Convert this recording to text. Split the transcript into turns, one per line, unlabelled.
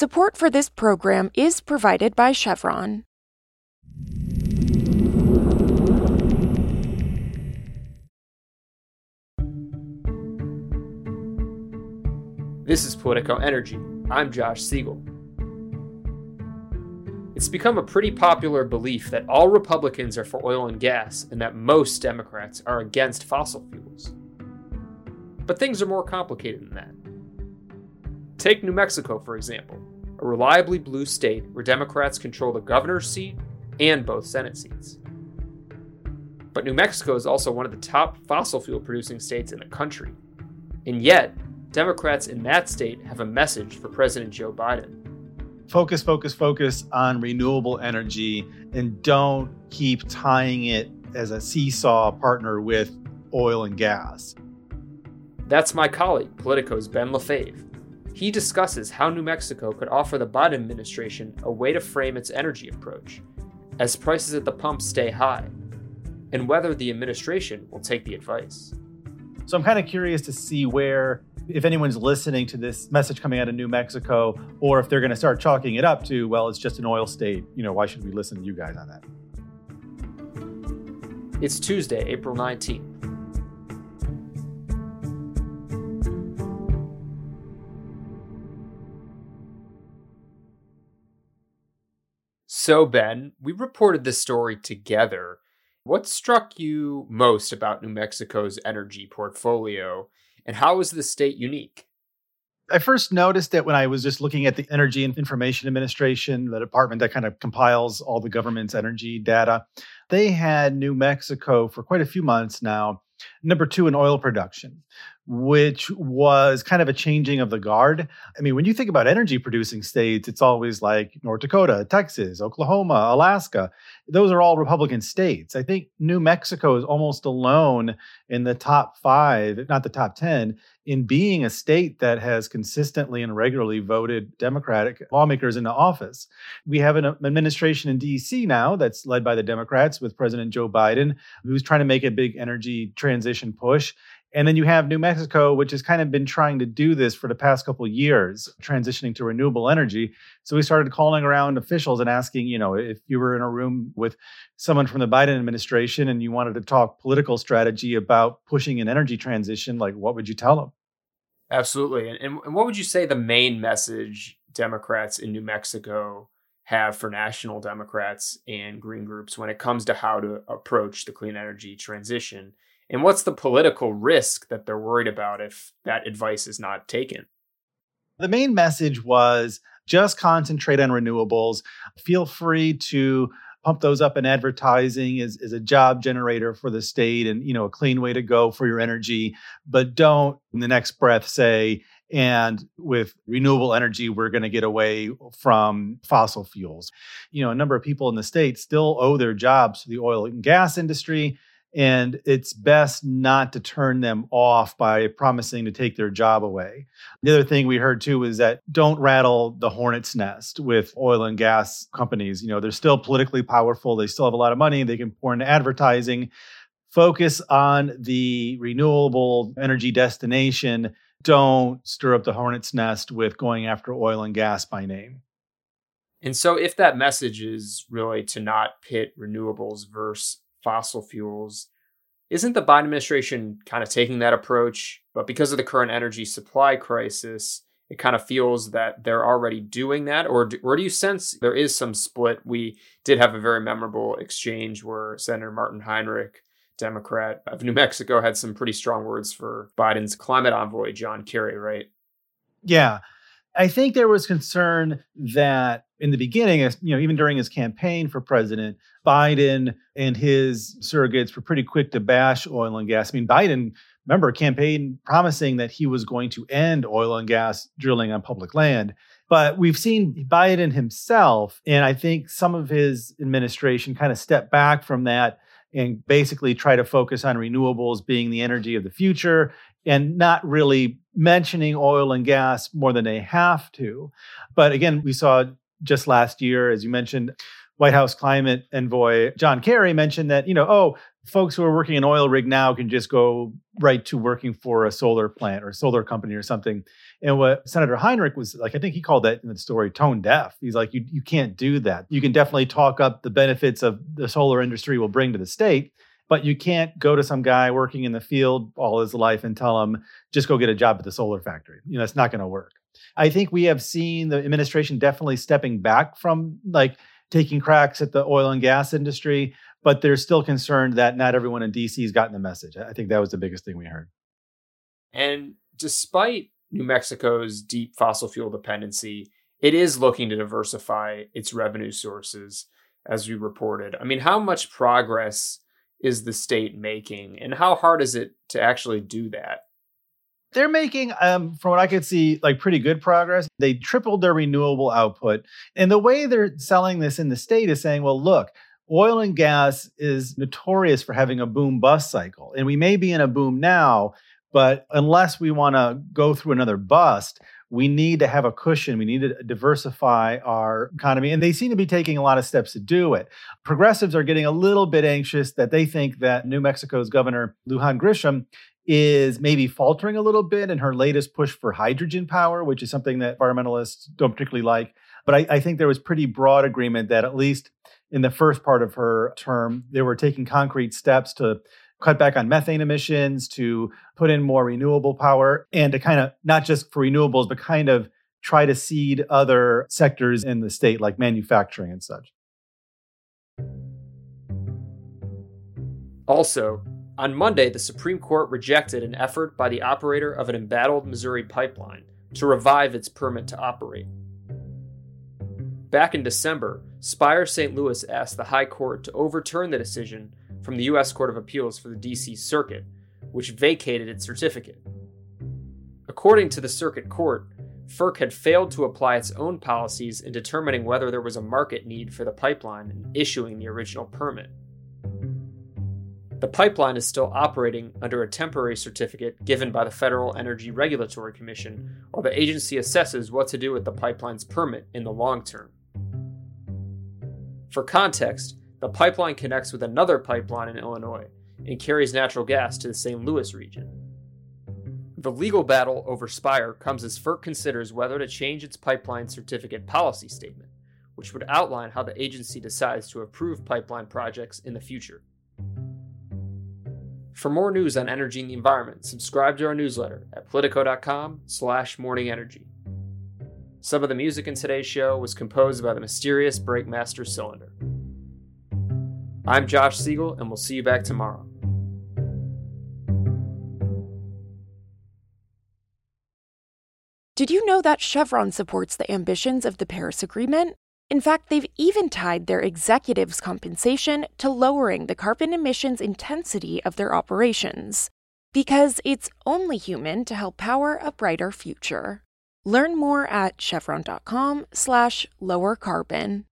Support for this program is provided by Chevron.
This is Politico Energy. I'm Josh Siegel. It's become a pretty popular belief that all Republicans are for oil and gas and that most Democrats are against fossil fuels. But things are more complicated than that. Take New Mexico, for example, a reliably blue state where Democrats control the governor's seat and both Senate seats. But New Mexico is also one of the top fossil fuel producing states in the country. And yet, Democrats in that state have a message for President Joe Biden.
Focus, focus, focus on renewable energy and don't keep tying it as a seesaw partner with oil and gas.
That's my colleague, Politico's Ben Lefebvre. He discusses how New Mexico could offer the Biden administration a way to frame its energy approach as prices at the pump stay high, and whether the administration will take the advice.
So I'm kind of curious to see where, if anyone's listening to this message coming out of New Mexico, or if they're going to start chalking it up to, well, it's just an oil state. You know, why should we listen to you guys on that?
It's Tuesday, April 19th. So, Ben, we reported this story together. What struck you most about New Mexico's energy portfolio, and how is the state unique?
I first noticed it when I was just looking at the Energy and Information Administration, the department that kind of compiles all the government's energy data. They had New Mexico for quite a few months now, number two in oil production which was kind of a changing of the guard. I mean, when you think about energy producing states, it's always like North Dakota, Texas, Oklahoma, Alaska. Those are all Republican states. I think New Mexico is almost alone in the top five, if not the top 10, in being a state that has consistently and regularly voted Democratic lawmakers into office. We have an administration in DC now that's led by the Democrats with President Joe Biden, who's trying to make a big energy transition push. And then you have New Mexico, which has kind of been trying to do this for the past couple years, transitioning to renewable energy. So we started calling around officials and asking, you know, if you were in a room with someone from the Biden administration and you wanted to talk political strategy about pushing an energy transition, like what would you tell them?
Absolutely. And, and what would you say the main message Democrats in New Mexico have for national Democrats and green groups when it comes to how to approach the clean energy transition? And what's the political risk that they're worried about if that advice is not taken?
The main message was just concentrate on renewables. Feel free to pump those up in advertising as, as a job generator for the state and you know a clean way to go for your energy but don't in the next breath say and with renewable energy we're going to get away from fossil fuels you know a number of people in the state still owe their jobs to the oil and gas industry and it's best not to turn them off by promising to take their job away. The other thing we heard too is that don't rattle the hornet's nest with oil and gas companies. You know, they're still politically powerful, they still have a lot of money, they can pour into advertising. Focus on the renewable energy destination. Don't stir up the hornet's nest with going after oil and gas by name.
And so, if that message is really to not pit renewables versus fossil fuels. Isn't the Biden administration kind of taking that approach? But because of the current energy supply crisis, it kind of feels that they're already doing that. Or do, or do you sense there is some split? We did have a very memorable exchange where Senator Martin Heinrich, Democrat of New Mexico, had some pretty strong words for Biden's climate envoy, John Kerry, right?
Yeah. I think there was concern that in the beginning, you know, even during his campaign for president, Biden and his surrogates were pretty quick to bash oil and gas. I mean, Biden, remember, campaign promising that he was going to end oil and gas drilling on public land. But we've seen Biden himself, and I think some of his administration kind of step back from that and basically try to focus on renewables being the energy of the future and not really mentioning oil and gas more than they have to. But again, we saw just last year, as you mentioned, White House climate envoy John Kerry mentioned that, you know, oh, folks who are working an oil rig now can just go right to working for a solar plant or a solar company or something. And what Senator Heinrich was like, I think he called that in the story tone deaf. He's like, you, you can't do that. You can definitely talk up the benefits of the solar industry will bring to the state, but you can't go to some guy working in the field all his life and tell him, just go get a job at the solar factory. You know, it's not going to work. I think we have seen the administration definitely stepping back from like taking cracks at the oil and gas industry but they're still concerned that not everyone in DC has gotten the message. I think that was the biggest thing we heard.
And despite New Mexico's deep fossil fuel dependency, it is looking to diversify its revenue sources, as we reported. I mean, how much progress is the state making, and how hard is it to actually do that?
They're making, um, from what I could see, like pretty good progress. They tripled their renewable output. And the way they're selling this in the state is saying, well, look, oil and gas is notorious for having a boom bust cycle. And we may be in a boom now, but unless we want to go through another bust, we need to have a cushion. We need to diversify our economy. And they seem to be taking a lot of steps to do it. Progressives are getting a little bit anxious that they think that New Mexico's governor, Lujan Grisham, is maybe faltering a little bit in her latest push for hydrogen power, which is something that environmentalists don't particularly like. But I, I think there was pretty broad agreement that at least in the first part of her term, they were taking concrete steps to cut back on methane emissions, to put in more renewable power, and to kind of not just for renewables, but kind of try to seed other sectors in the state, like manufacturing and such.
Also, on Monday, the Supreme Court rejected an effort by the operator of an embattled Missouri pipeline to revive its permit to operate. Back in December, Spire St. Louis asked the High Court to overturn the decision from the U.S. Court of Appeals for the D.C. Circuit, which vacated its certificate. According to the Circuit Court, FERC had failed to apply its own policies in determining whether there was a market need for the pipeline and issuing the original permit. The pipeline is still operating under a temporary certificate given by the Federal Energy Regulatory Commission, while the agency assesses what to do with the pipeline's permit in the long term. For context, the pipeline connects with another pipeline in Illinois and carries natural gas to the St. Louis region. The legal battle over Spire comes as FERC considers whether to change its pipeline certificate policy statement, which would outline how the agency decides to approve pipeline projects in the future. For more news on energy and the environment, subscribe to our newsletter at politico.com slash morningenergy. Some of the music in today's show was composed by the mysterious Breakmaster Cylinder. I'm Josh Siegel, and we'll see you back tomorrow.
Did you know that Chevron supports the ambitions of the Paris Agreement? In fact, they've even tied their executives' compensation to lowering the carbon emissions intensity of their operations. Because it's only human to help power a brighter future. Learn more at chevron.com slash lower carbon.